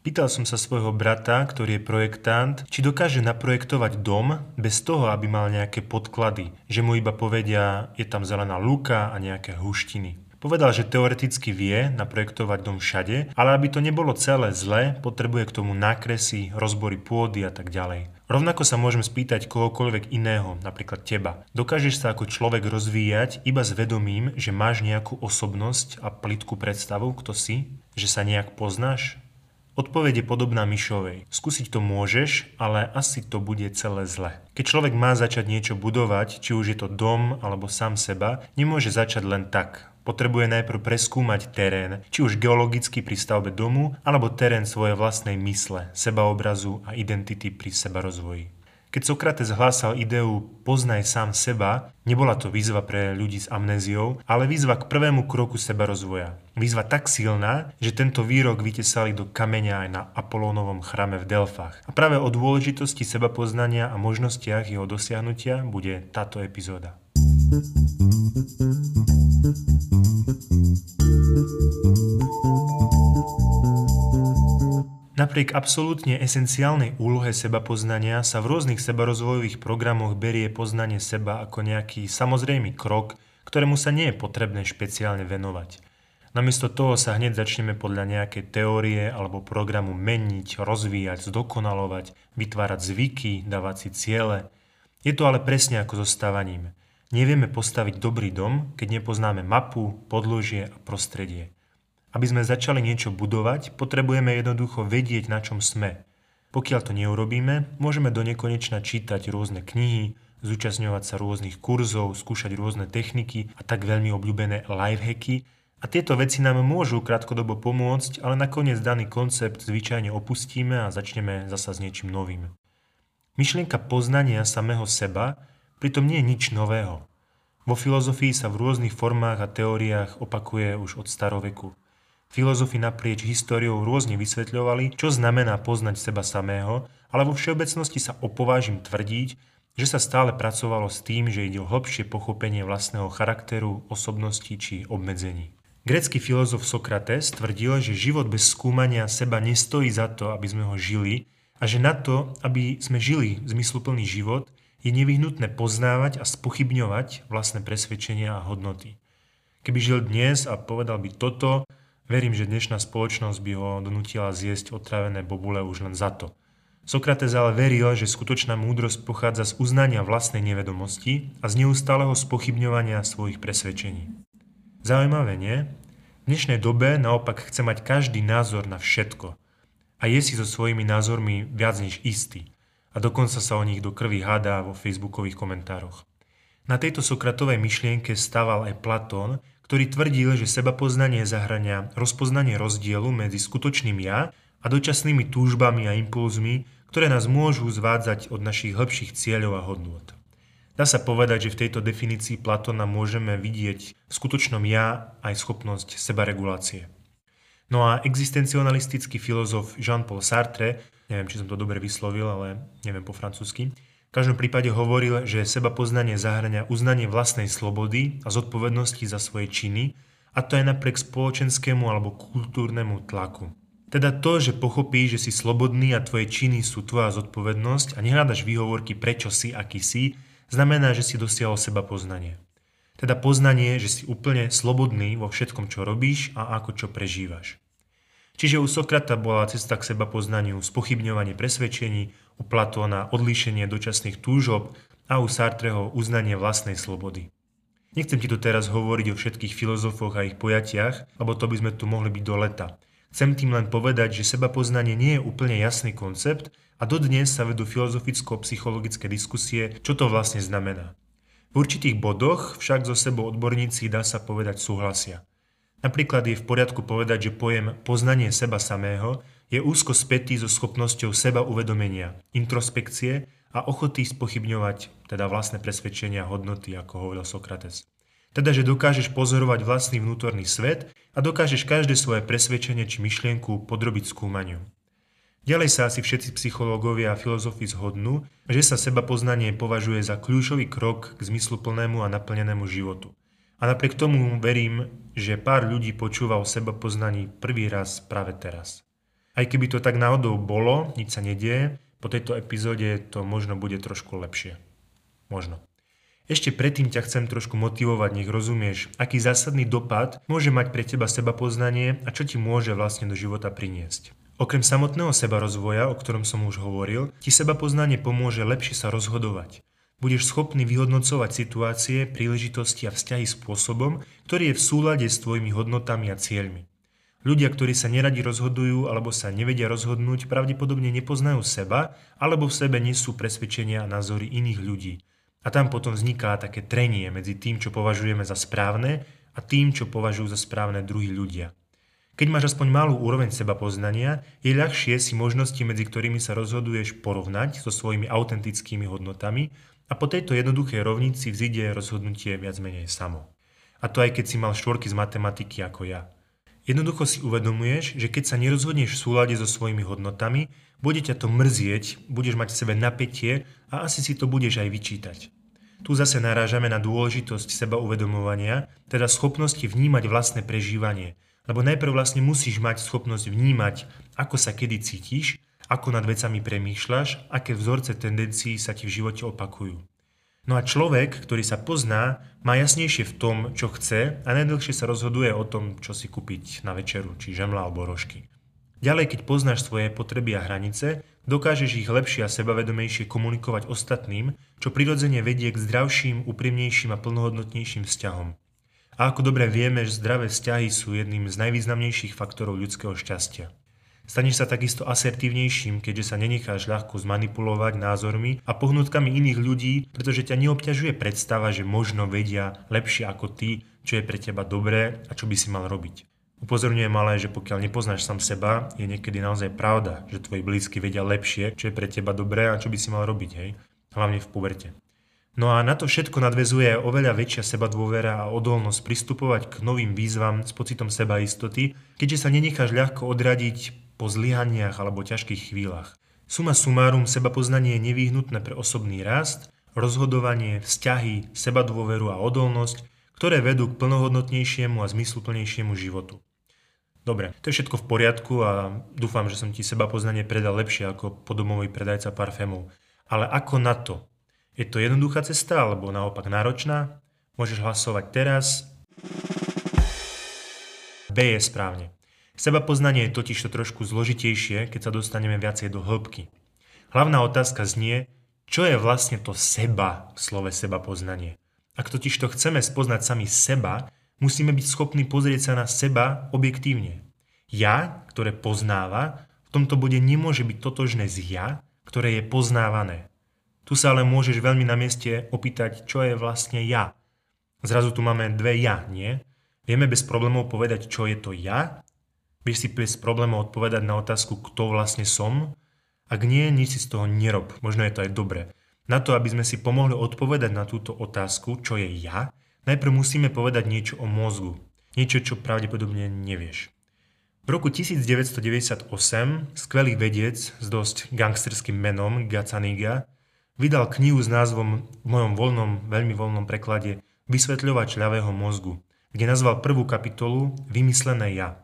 Pýtal som sa svojho brata, ktorý je projektant, či dokáže naprojektovať dom bez toho, aby mal nejaké podklady. Že mu iba povedia, je tam zelená lúka a nejaké huštiny. Povedal, že teoreticky vie naprojektovať dom všade, ale aby to nebolo celé zle, potrebuje k tomu nákresy, rozbory pôdy a tak ďalej. Rovnako sa môžem spýtať kohokoľvek iného, napríklad teba. Dokážeš sa ako človek rozvíjať iba s vedomím, že máš nejakú osobnosť a plitkú predstavu, kto si? Že sa nejak poznáš? Odpoveď je podobná myšovej. Skúsiť to môžeš, ale asi to bude celé zle. Keď človek má začať niečo budovať, či už je to dom alebo sám seba, nemôže začať len tak. Potrebuje najprv preskúmať terén, či už geologicky pri stavbe domu, alebo terén svojej vlastnej mysle, sebaobrazu a identity pri seba rozvoji. Keď Sokrates hlásal ideu poznaj sám seba, nebola to výzva pre ľudí s amnéziou, ale výzva k prvému kroku seba rozvoja. Výzva tak silná, že tento výrok vytesali do kameňa aj na Apolónovom chrame v Delfách. A práve o dôležitosti seba poznania a možnostiach jeho dosiahnutia bude táto epizóda. Napriek absolútne esenciálnej úlohe seba poznania sa v rôznych sebarozvojových programoch berie poznanie seba ako nejaký samozrejmý krok, ktorému sa nie je potrebné špeciálne venovať. Namiesto toho sa hneď začneme podľa nejakej teórie alebo programu meniť, rozvíjať, zdokonalovať, vytvárať zvyky, dávať si ciele. Je to ale presne ako so stávaním. Nevieme postaviť dobrý dom, keď nepoznáme mapu, podložie a prostredie. Aby sme začali niečo budovať, potrebujeme jednoducho vedieť, na čom sme. Pokiaľ to neurobíme, môžeme do nekonečna čítať rôzne knihy, zúčastňovať sa rôznych kurzov, skúšať rôzne techniky a tak veľmi obľúbené lifehacky a tieto veci nám môžu krátkodobo pomôcť, ale nakoniec daný koncept zvyčajne opustíme a začneme zasa s niečím novým. Myšlienka poznania samého seba pritom nie je nič nového. Vo filozofii sa v rôznych formách a teóriách opakuje už od staroveku. Filozofi naprieč históriou rôzne vysvetľovali, čo znamená poznať seba samého, ale vo všeobecnosti sa opovážim tvrdiť, že sa stále pracovalo s tým, že ide o hlbšie pochopenie vlastného charakteru, osobnosti či obmedzení. Grécky filozof Sokrates tvrdil, že život bez skúmania seba nestojí za to, aby sme ho žili a že na to, aby sme žili zmysluplný život, je nevyhnutné poznávať a spochybňovať vlastné presvedčenia a hodnoty. Keby žil dnes a povedal by toto, Verím, že dnešná spoločnosť by ho donútila zjesť otrávené bobule už len za to. Sokrates ale veril, že skutočná múdrosť pochádza z uznania vlastnej nevedomosti a z neustáleho spochybňovania svojich presvedčení. Zaujímavé, nie? V dnešnej dobe naopak chce mať každý názor na všetko a je si so svojimi názormi viac než istý a dokonca sa o nich do krvi hádá vo facebookových komentároch. Na tejto Sokratovej myšlienke stával aj Platón, ktorý tvrdil, že seba poznanie zahrania rozpoznanie rozdielu medzi skutočným ja a dočasnými túžbami a impulzmi, ktoré nás môžu zvádzať od našich hĺbších cieľov a hodnôt. Dá sa povedať, že v tejto definícii Platona môžeme vidieť v skutočnom ja aj schopnosť sebaregulácie. No a existencionalistický filozof Jean-Paul Sartre, neviem, či som to dobre vyslovil, ale neviem po francúzsky, v každom prípade hovoril, že seba poznanie zahrania uznanie vlastnej slobody a zodpovednosti za svoje činy, a to aj napriek spoločenskému alebo kultúrnemu tlaku. Teda to, že pochopíš, že si slobodný a tvoje činy sú tvoja zodpovednosť a nehľadaš výhovorky prečo si, aký si, znamená, že si dosiahol seba poznanie. Teda poznanie, že si úplne slobodný vo všetkom, čo robíš a ako čo prežívaš. Čiže u Sokrata bola cesta k seba poznaniu spochybňovanie presvedčení, u Platóna odlíšenie dočasných túžob a u Sartreho uznanie vlastnej slobody. Nechcem ti tu teraz hovoriť o všetkých filozofoch a ich pojatiach, lebo to by sme tu mohli byť do leta. Chcem tým len povedať, že seba poznanie nie je úplne jasný koncept a dodnes sa vedú filozoficko-psychologické diskusie, čo to vlastne znamená. V určitých bodoch však zo sebou odborníci dá sa povedať súhlasia. Napríklad je v poriadku povedať, že pojem poznanie seba samého je úzko spätý so schopnosťou seba uvedomenia, introspekcie a ochoty spochybňovať teda vlastné presvedčenia hodnoty, ako hovoril Sokrates. Teda, že dokážeš pozorovať vlastný vnútorný svet a dokážeš každé svoje presvedčenie či myšlienku podrobiť skúmaniu. Ďalej sa asi všetci psychológovia a filozofi zhodnú, že sa seba poznanie považuje za kľúčový krok k zmysluplnému a naplnenému životu. A napriek tomu verím, že pár ľudí počúva o seba poznaní prvý raz práve teraz. Aj keby to tak náhodou bolo, nič sa nedieje, po tejto epizóde to možno bude trošku lepšie. Možno. Ešte predtým ťa chcem trošku motivovať, nech rozumieš, aký zásadný dopad môže mať pre teba seba poznanie a čo ti môže vlastne do života priniesť. Okrem samotného seba rozvoja, o ktorom som už hovoril, ti seba poznanie pomôže lepšie sa rozhodovať. Budeš schopný vyhodnocovať situácie, príležitosti a vzťahy spôsobom, ktorý je v súlade s tvojimi hodnotami a cieľmi. Ľudia, ktorí sa neradi rozhodujú alebo sa nevedia rozhodnúť, pravdepodobne nepoznajú seba alebo v sebe nesú presvedčenia a názory iných ľudí. A tam potom vzniká také trenie medzi tým, čo považujeme za správne a tým, čo považujú za správne druhí ľudia. Keď máš aspoň malú úroveň seba poznania, je ľahšie si možnosti, medzi ktorými sa rozhoduješ, porovnať so svojimi autentickými hodnotami a po tejto jednoduchej rovnici vzíde rozhodnutie viac menej samo. A to aj keď si mal štvorky z matematiky ako ja. Jednoducho si uvedomuješ, že keď sa nerozhodneš v súlade so svojimi hodnotami, bude ťa to mrzieť, budeš mať v sebe napätie a asi si to budeš aj vyčítať. Tu zase narážame na dôležitosť seba uvedomovania, teda schopnosti vnímať vlastné prežívanie. Lebo najprv vlastne musíš mať schopnosť vnímať, ako sa kedy cítiš, ako nad vecami premýšľaš, aké vzorce tendencií sa ti v živote opakujú. No a človek, ktorý sa pozná, má jasnejšie v tom, čo chce a najdlhšie sa rozhoduje o tom, čo si kúpiť na večeru, či žemla alebo rožky. Ďalej, keď poznáš svoje potreby a hranice, dokážeš ich lepšie a sebavedomejšie komunikovať ostatným, čo prirodzene vedie k zdravším, úprimnejším a plnohodnotnejším vzťahom. A ako dobre vieme, že zdravé vzťahy sú jedným z najvýznamnejších faktorov ľudského šťastia. Staneš sa takisto asertívnejším, keďže sa nenecháš ľahko zmanipulovať názormi a pohnutkami iných ľudí, pretože ťa neobťažuje predstava, že možno vedia lepšie ako ty, čo je pre teba dobré a čo by si mal robiť. Upozorňujem ale, že pokiaľ nepoznáš sám seba, je niekedy naozaj pravda, že tvoji blízky vedia lepšie, čo je pre teba dobré a čo by si mal robiť, hej? Hlavne v puberte. No a na to všetko nadvezuje oveľa väčšia seba dôvera a odolnosť pristupovať k novým výzvam s pocitom seba istoty, keďže sa nenecháš ľahko odradiť po zlyhaniach alebo ťažkých chvíľach. Suma sumárum, seba poznanie je nevyhnutné pre osobný rast, rozhodovanie, vzťahy, seba dôveru a odolnosť, ktoré vedú k plnohodnotnejšiemu a zmysluplnejšiemu životu. Dobre, to je všetko v poriadku a dúfam, že som ti seba poznanie predal lepšie ako podomový predajca parfémov. Ale ako na to? Je to jednoduchá cesta alebo naopak náročná? Môžeš hlasovať teraz. B je správne. Seba poznanie je totiž to trošku zložitejšie, keď sa dostaneme viacej do hĺbky. Hlavná otázka znie, čo je vlastne to seba v slove seba poznanie. Ak totiž to chceme spoznať sami seba, musíme byť schopní pozrieť sa na seba objektívne. Ja, ktoré poznáva, v tomto bode nemôže byť totožné s ja, ktoré je poznávané. Tu sa ale môžeš veľmi na mieste opýtať, čo je vlastne ja. Zrazu tu máme dve ja, nie? Vieme bez problémov povedať, čo je to ja Vieš si bez problémov odpovedať na otázku, kto vlastne som? Ak nie, nič si z toho nerob. Možno je to aj dobre. Na to, aby sme si pomohli odpovedať na túto otázku, čo je ja, najprv musíme povedať niečo o mozgu. Niečo, čo pravdepodobne nevieš. V roku 1998 skvelý vedec s dosť gangsterským menom Gacaniga vydal knihu s názvom v mojom voľnom, veľmi voľnom preklade Vysvetľovač ľavého mozgu, kde nazval prvú kapitolu Vymyslené ja.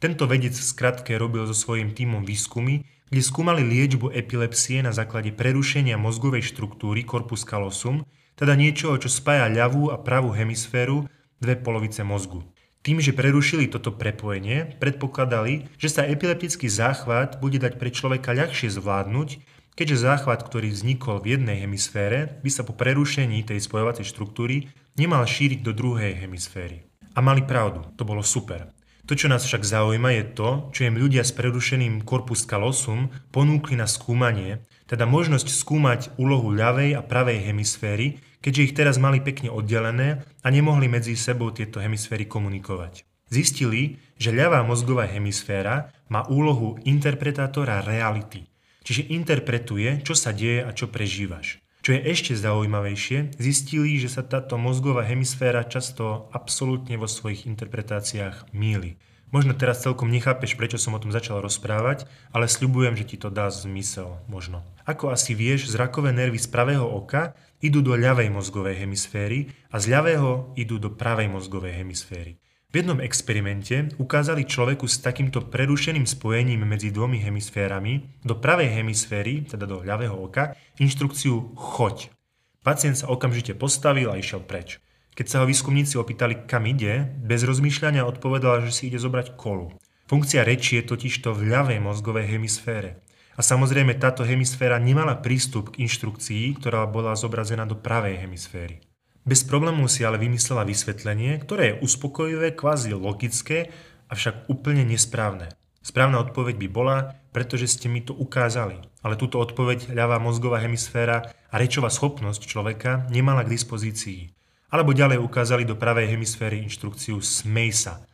Tento vedec v skratke robil so svojím tímom výskumy, kde skúmali liečbu epilepsie na základe prerušenia mozgovej štruktúry corpus callosum, teda niečoho, čo spája ľavú a pravú hemisféru, dve polovice mozgu. Tým, že prerušili toto prepojenie, predpokladali, že sa epileptický záchvat bude dať pre človeka ľahšie zvládnuť, keďže záchvat, ktorý vznikol v jednej hemisfére, by sa po prerušení tej spojovacej štruktúry nemal šíriť do druhej hemisféry. A mali pravdu, to bolo super. To, čo nás však zaujíma, je to, čo im ľudia s prerušeným corpus callosum ponúkli na skúmanie, teda možnosť skúmať úlohu ľavej a pravej hemisféry, keďže ich teraz mali pekne oddelené a nemohli medzi sebou tieto hemisféry komunikovať. Zistili, že ľavá mozgová hemisféra má úlohu interpretátora reality, čiže interpretuje, čo sa deje a čo prežívaš. Čo je ešte zaujímavejšie, zistili, že sa táto mozgová hemisféra často absolútne vo svojich interpretáciách míli. Možno teraz celkom nechápeš, prečo som o tom začal rozprávať, ale sľubujem, že ti to dá zmysel, možno. Ako asi vieš, zrakové nervy z pravého oka idú do ľavej mozgovej hemisféry a z ľavého idú do pravej mozgovej hemisféry. V jednom experimente ukázali človeku s takýmto prerušeným spojením medzi dvomi hemisférami do pravej hemisféry, teda do ľavého oka, inštrukciu choď. Pacient sa okamžite postavil a išiel preč. Keď sa ho výskumníci opýtali, kam ide, bez rozmýšľania odpovedal, že si ide zobrať kolu. Funkcia reči je totižto v ľavej mozgovej hemisfére. A samozrejme táto hemisféra nemala prístup k inštrukcii, ktorá bola zobrazená do pravej hemisféry. Bez problémov si ale vymyslela vysvetlenie, ktoré je uspokojivé, kvázi logické, avšak úplne nesprávne. Správna odpoveď by bola, pretože ste mi to ukázali, ale túto odpoveď ľavá mozgová hemisféra a rečová schopnosť človeka nemala k dispozícii. Alebo ďalej ukázali do pravej hemisféry inštrukciu smej sa.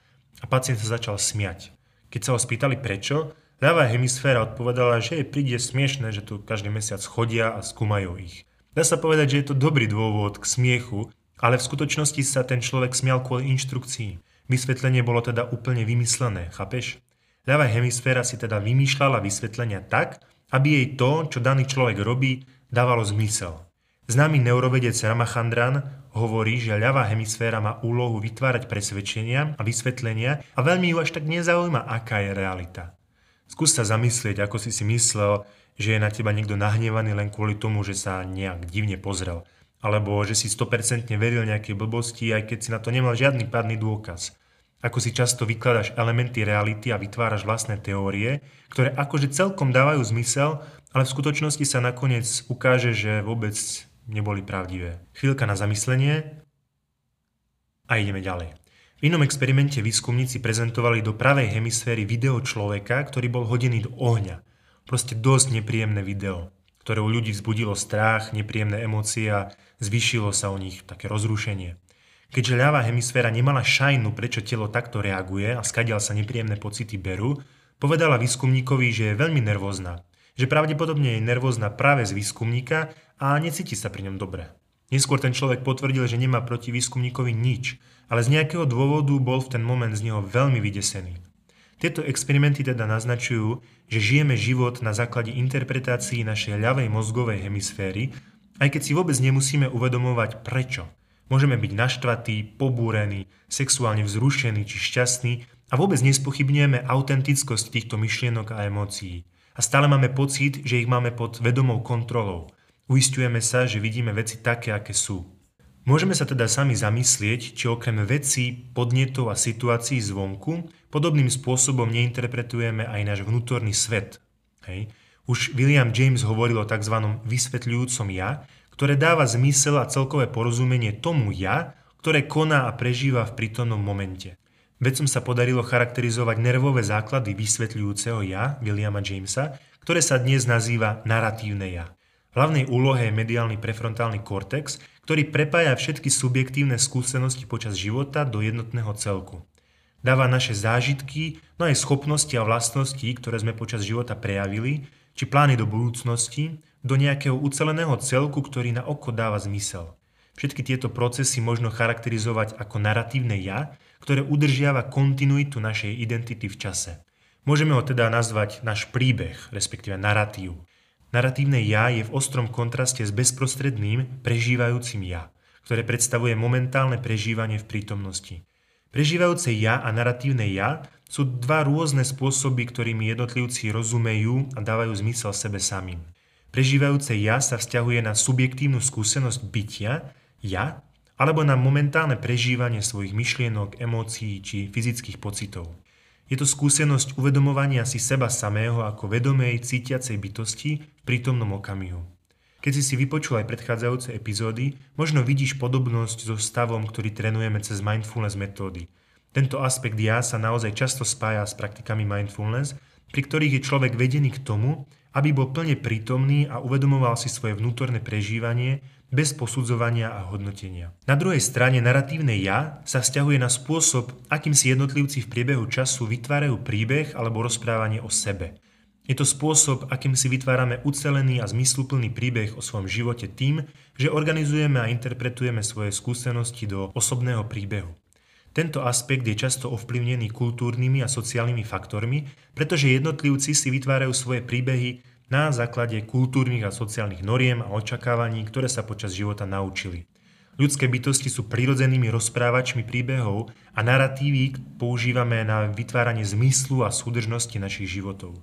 A pacient sa začal smiať. Keď sa ho spýtali prečo, ľavá hemisféra odpovedala, že jej príde smiešne, že tu každý mesiac chodia a skúmajú ich. Dá sa povedať, že je to dobrý dôvod k smiechu, ale v skutočnosti sa ten človek smial kvôli inštrukcii. Vysvetlenie bolo teda úplne vymyslené, chápeš? Ľavá hemisféra si teda vymýšľala vysvetlenia tak, aby jej to, čo daný človek robí, dávalo zmysel. Známy neurovedec Ramachandran hovorí, že ľavá hemisféra má úlohu vytvárať presvedčenia a vysvetlenia a veľmi ju až tak nezaujíma, aká je realita. Skús sa zamyslieť, ako si si myslel, že je na teba niekto nahnevaný len kvôli tomu, že sa nejak divne pozrel. Alebo že si 100% veril nejakej blbosti, aj keď si na to nemal žiadny pádny dôkaz. Ako si často vykladaš elementy reality a vytváraš vlastné teórie, ktoré akože celkom dávajú zmysel, ale v skutočnosti sa nakoniec ukáže, že vôbec neboli pravdivé. Chvíľka na zamyslenie a ideme ďalej. V inom experimente výskumníci prezentovali do pravej hemisféry video človeka, ktorý bol hodený do ohňa. Proste dosť nepríjemné video, ktoré u ľudí vzbudilo strach, nepríjemné emócie a zvýšilo sa u nich také rozrušenie. Keďže ľavá hemisféra nemala šajnu, prečo telo takto reaguje a skadiaľ sa nepríjemné pocity berú, povedala výskumníkovi, že je veľmi nervózna. Že pravdepodobne je nervózna práve z výskumníka a necíti sa pri ňom dobre. Neskôr ten človek potvrdil, že nemá proti výskumníkovi nič, ale z nejakého dôvodu bol v ten moment z neho veľmi vydesený. Tieto experimenty teda naznačujú, že žijeme život na základe interpretácií našej ľavej mozgovej hemisféry, aj keď si vôbec nemusíme uvedomovať prečo. Môžeme byť naštvatí, pobúrení, sexuálne vzrušení či šťastní a vôbec nespochybňujeme autentickosť týchto myšlienok a emócií. A stále máme pocit, že ich máme pod vedomou kontrolou. Uistujeme sa, že vidíme veci také, aké sú. Môžeme sa teda sami zamyslieť, či okrem vecí, podnetov a situácií zvonku podobným spôsobom neinterpretujeme aj náš vnútorný svet. Hej. Už William James hovoril o tzv. vysvetľujúcom ja, ktoré dáva zmysel a celkové porozumenie tomu ja, ktoré koná a prežíva v prítomnom momente. Vedcom sa podarilo charakterizovať nervové základy vysvetľujúceho ja, Williama Jamesa, ktoré sa dnes nazýva naratívne ja. V hlavnej úlohe je mediálny prefrontálny kortex, ktorý prepája všetky subjektívne skúsenosti počas života do jednotného celku. Dáva naše zážitky, no aj schopnosti a vlastnosti, ktoré sme počas života prejavili, či plány do budúcnosti, do nejakého uceleného celku, ktorý na oko dáva zmysel. Všetky tieto procesy možno charakterizovať ako naratívne ja, ktoré udržiava kontinuitu našej identity v čase. Môžeme ho teda nazvať náš príbeh, respektíve narratív. Naratívne ja je v ostrom kontraste s bezprostredným prežívajúcim ja, ktoré predstavuje momentálne prežívanie v prítomnosti. Prežívajúce ja a naratívne ja sú dva rôzne spôsoby, ktorými jednotlivci rozumejú a dávajú zmysel sebe samým. Prežívajúce ja sa vzťahuje na subjektívnu skúsenosť bytia, ja, alebo na momentálne prežívanie svojich myšlienok, emócií či fyzických pocitov. Je to skúsenosť uvedomovania si seba samého ako vedomej, cítiacej bytosti v prítomnom okamihu. Keď si si vypočul aj predchádzajúce epizódy, možno vidíš podobnosť so stavom, ktorý trénujeme cez mindfulness metódy. Tento aspekt ja sa naozaj často spája s praktikami mindfulness, pri ktorých je človek vedený k tomu, aby bol plne prítomný a uvedomoval si svoje vnútorné prežívanie bez posudzovania a hodnotenia. Na druhej strane naratívne ja sa vzťahuje na spôsob, akým si jednotlivci v priebehu času vytvárajú príbeh alebo rozprávanie o sebe. Je to spôsob, akým si vytvárame ucelený a zmysluplný príbeh o svojom živote tým, že organizujeme a interpretujeme svoje skúsenosti do osobného príbehu. Tento aspekt je často ovplyvnený kultúrnymi a sociálnymi faktormi, pretože jednotlivci si vytvárajú svoje príbehy na základe kultúrnych a sociálnych noriem a očakávaní, ktoré sa počas života naučili. Ľudské bytosti sú prirodzenými rozprávačmi príbehov a narratívy používame na vytváranie zmyslu a súdržnosti našich životov.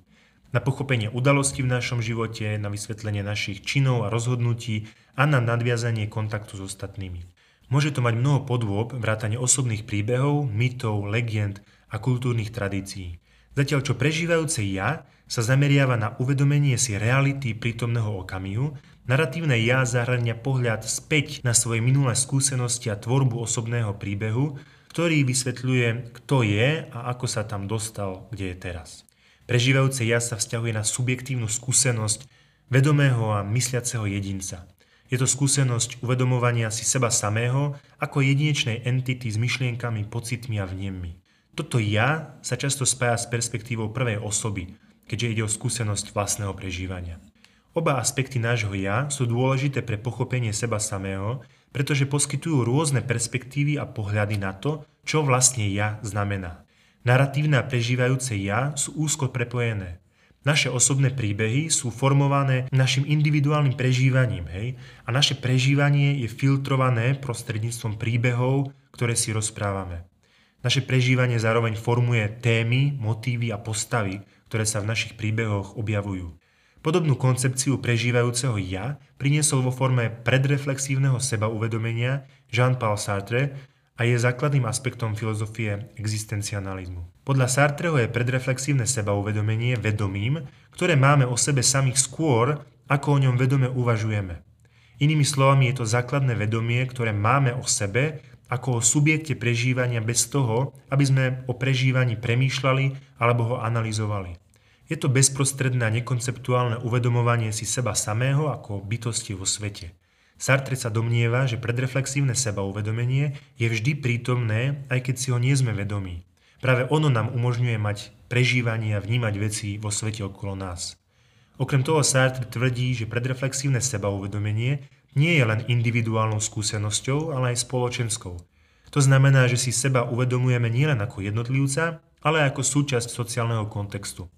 Na pochopenie udalostí v našom živote, na vysvetlenie našich činov a rozhodnutí a na nadviazanie kontaktu s ostatnými. Môže to mať mnoho podôb, vrátane osobných príbehov, mytov, legend a kultúrnych tradícií. Zatiaľ čo prežívajúce ja sa zameriava na uvedomenie si reality prítomného okamihu Naratívne ja zahrania pohľad späť na svoje minulé skúsenosti a tvorbu osobného príbehu, ktorý vysvetľuje, kto je a ako sa tam dostal, kde je teraz. Prežívajúce ja sa vzťahuje na subjektívnu skúsenosť vedomého a mysliaceho jedinca. Je to skúsenosť uvedomovania si seba samého ako jedinečnej entity s myšlienkami, pocitmi a vnemmi. Toto ja sa často spája s perspektívou prvej osoby, keďže ide o skúsenosť vlastného prežívania. Oba aspekty nášho ja sú dôležité pre pochopenie seba samého, pretože poskytujú rôzne perspektívy a pohľady na to, čo vlastne ja znamená. Naratívne a prežívajúce ja sú úzko prepojené. Naše osobné príbehy sú formované našim individuálnym prežívaním, hej? A naše prežívanie je filtrované prostredníctvom príbehov, ktoré si rozprávame. Naše prežívanie zároveň formuje témy, motívy a postavy, ktoré sa v našich príbehoch objavujú. Podobnú koncepciu prežívajúceho ja priniesol vo forme predreflexívneho sebauvedomenia Jean-Paul Sartre a je základným aspektom filozofie existencializmu. Podľa Sartreho je predreflexívne sebauvedomenie vedomím, ktoré máme o sebe samých skôr, ako o ňom vedome uvažujeme. Inými slovami je to základné vedomie, ktoré máme o sebe ako o subjekte prežívania bez toho, aby sme o prežívaní premýšľali alebo ho analyzovali. Je to bezprostredné a nekonceptuálne uvedomovanie si seba samého ako bytosti vo svete. Sartre sa domnieva, že predreflexívne sebauvedomenie je vždy prítomné, aj keď si ho nie sme vedomí. Práve ono nám umožňuje mať prežívanie a vnímať veci vo svete okolo nás. Okrem toho Sartre tvrdí, že predreflexívne sebauvedomenie nie je len individuálnou skúsenosťou, ale aj spoločenskou. To znamená, že si seba uvedomujeme nielen ako jednotlivca, ale ako súčasť sociálneho kontextu.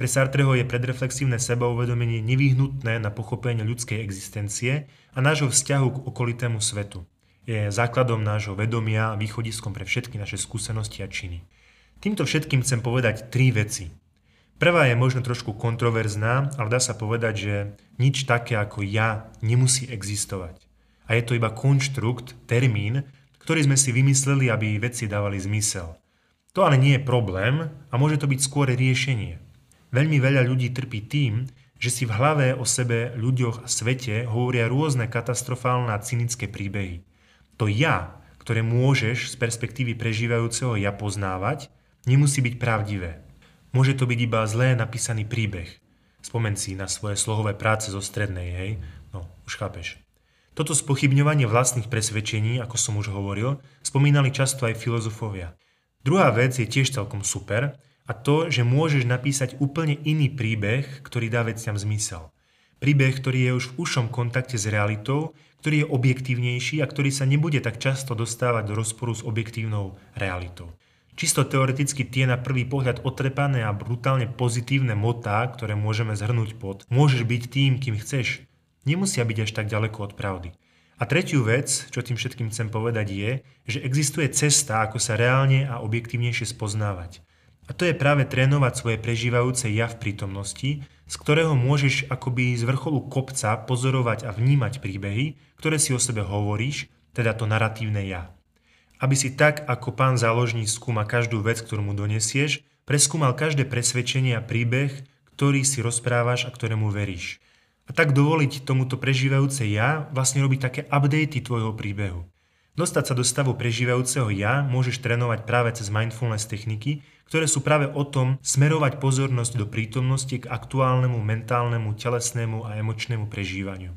Pre Sartreho je predreflexívne sebauvedomenie nevyhnutné na pochopenie ľudskej existencie a nášho vzťahu k okolitému svetu. Je základom nášho vedomia a východiskom pre všetky naše skúsenosti a činy. Týmto všetkým chcem povedať tri veci. Prvá je možno trošku kontroverzná, ale dá sa povedať, že nič také ako ja nemusí existovať. A je to iba konštrukt, termín, ktorý sme si vymysleli, aby veci dávali zmysel. To ale nie je problém a môže to byť skôr riešenie. Veľmi veľa ľudí trpí tým, že si v hlave o sebe, ľuďoch a svete hovoria rôzne katastrofálne a cynické príbehy. To ja, ktoré môžeš z perspektívy prežívajúceho ja poznávať, nemusí byť pravdivé. Môže to byť iba zlé napísaný príbeh. Spomen si na svoje slohové práce zo strednej, hej? No, už chápeš. Toto spochybňovanie vlastných presvedčení, ako som už hovoril, spomínali často aj filozofovia. Druhá vec je tiež celkom super, a to, že môžeš napísať úplne iný príbeh, ktorý dá veciam zmysel. Príbeh, ktorý je už v ušom kontakte s realitou, ktorý je objektívnejší a ktorý sa nebude tak často dostávať do rozporu s objektívnou realitou. Čisto teoreticky tie na prvý pohľad otrepané a brutálne pozitívne motá, ktoré môžeme zhrnúť pod môžeš byť tým, kým chceš, nemusia byť až tak ďaleko od pravdy. A tretiu vec, čo tým všetkým chcem povedať je, že existuje cesta, ako sa reálne a objektívnejšie spoznávať. A to je práve trénovať svoje prežívajúce ja v prítomnosti, z ktorého môžeš akoby z vrcholu kopca pozorovať a vnímať príbehy, ktoré si o sebe hovoríš, teda to naratívne ja. Aby si tak, ako pán záložník skúma každú vec, ktorú mu donesieš, preskúmal každé presvedčenie a príbeh, ktorý si rozprávaš a ktorému veríš. A tak dovoliť tomuto prežívajúce ja vlastne robiť také updaty tvojho príbehu. Dostať sa do stavu prežívajúceho ja môžeš trénovať práve cez mindfulness techniky, ktoré sú práve o tom smerovať pozornosť do prítomnosti k aktuálnemu mentálnemu, telesnému a emočnému prežívaniu.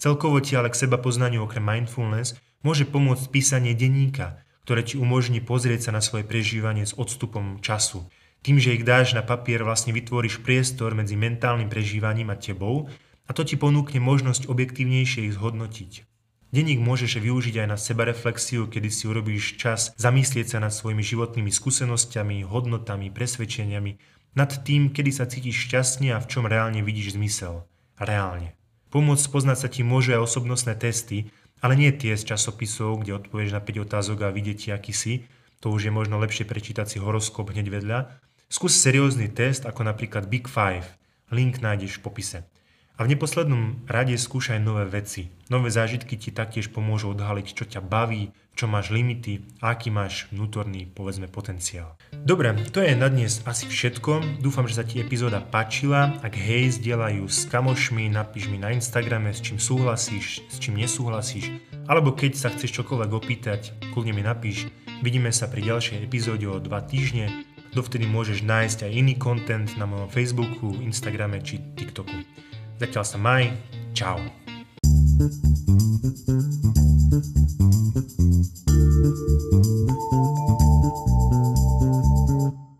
Celkovo ti ale k seba poznaniu okrem mindfulness môže pomôcť písanie denníka, ktoré ti umožní pozrieť sa na svoje prežívanie s odstupom času. Tým, že ich dáš na papier, vlastne vytvoríš priestor medzi mentálnym prežívaním a tebou a to ti ponúkne možnosť objektívnejšie ich zhodnotiť. Denník môžeš využiť aj na sebareflexiu, kedy si urobíš čas zamyslieť sa nad svojimi životnými skúsenosťami, hodnotami, presvedčeniami, nad tým, kedy sa cítiš šťastne a v čom reálne vidíš zmysel. Reálne. Pomôcť poznať sa ti môže aj osobnostné testy, ale nie tie z časopisov, kde odpovieš na 5 otázok a vidieť, aký si. To už je možno lepšie prečítať si horoskop hneď vedľa. Skús seriózny test, ako napríklad Big Five. Link nájdeš v popise. A v neposlednom rade skúšaj nové veci. Nové zážitky ti taktiež pomôžu odhaliť, čo ťa baví, čo máš limity a aký máš vnútorný, povedzme, potenciál. Dobre, to je na dnes asi všetko. Dúfam, že sa ti epizóda páčila. Ak hej, zdieľajú s kamošmi, napíš mi na Instagrame, s čím súhlasíš, s čím nesúhlasíš. Alebo keď sa chceš čokoľvek opýtať, kľudne mi napíš. Vidíme sa pri ďalšej epizóde o dva týždne. Dovtedy môžeš nájsť aj iný content na mojom Facebooku, Instagrame či TikToku. Zatiaľ sa maj. Čau. thank you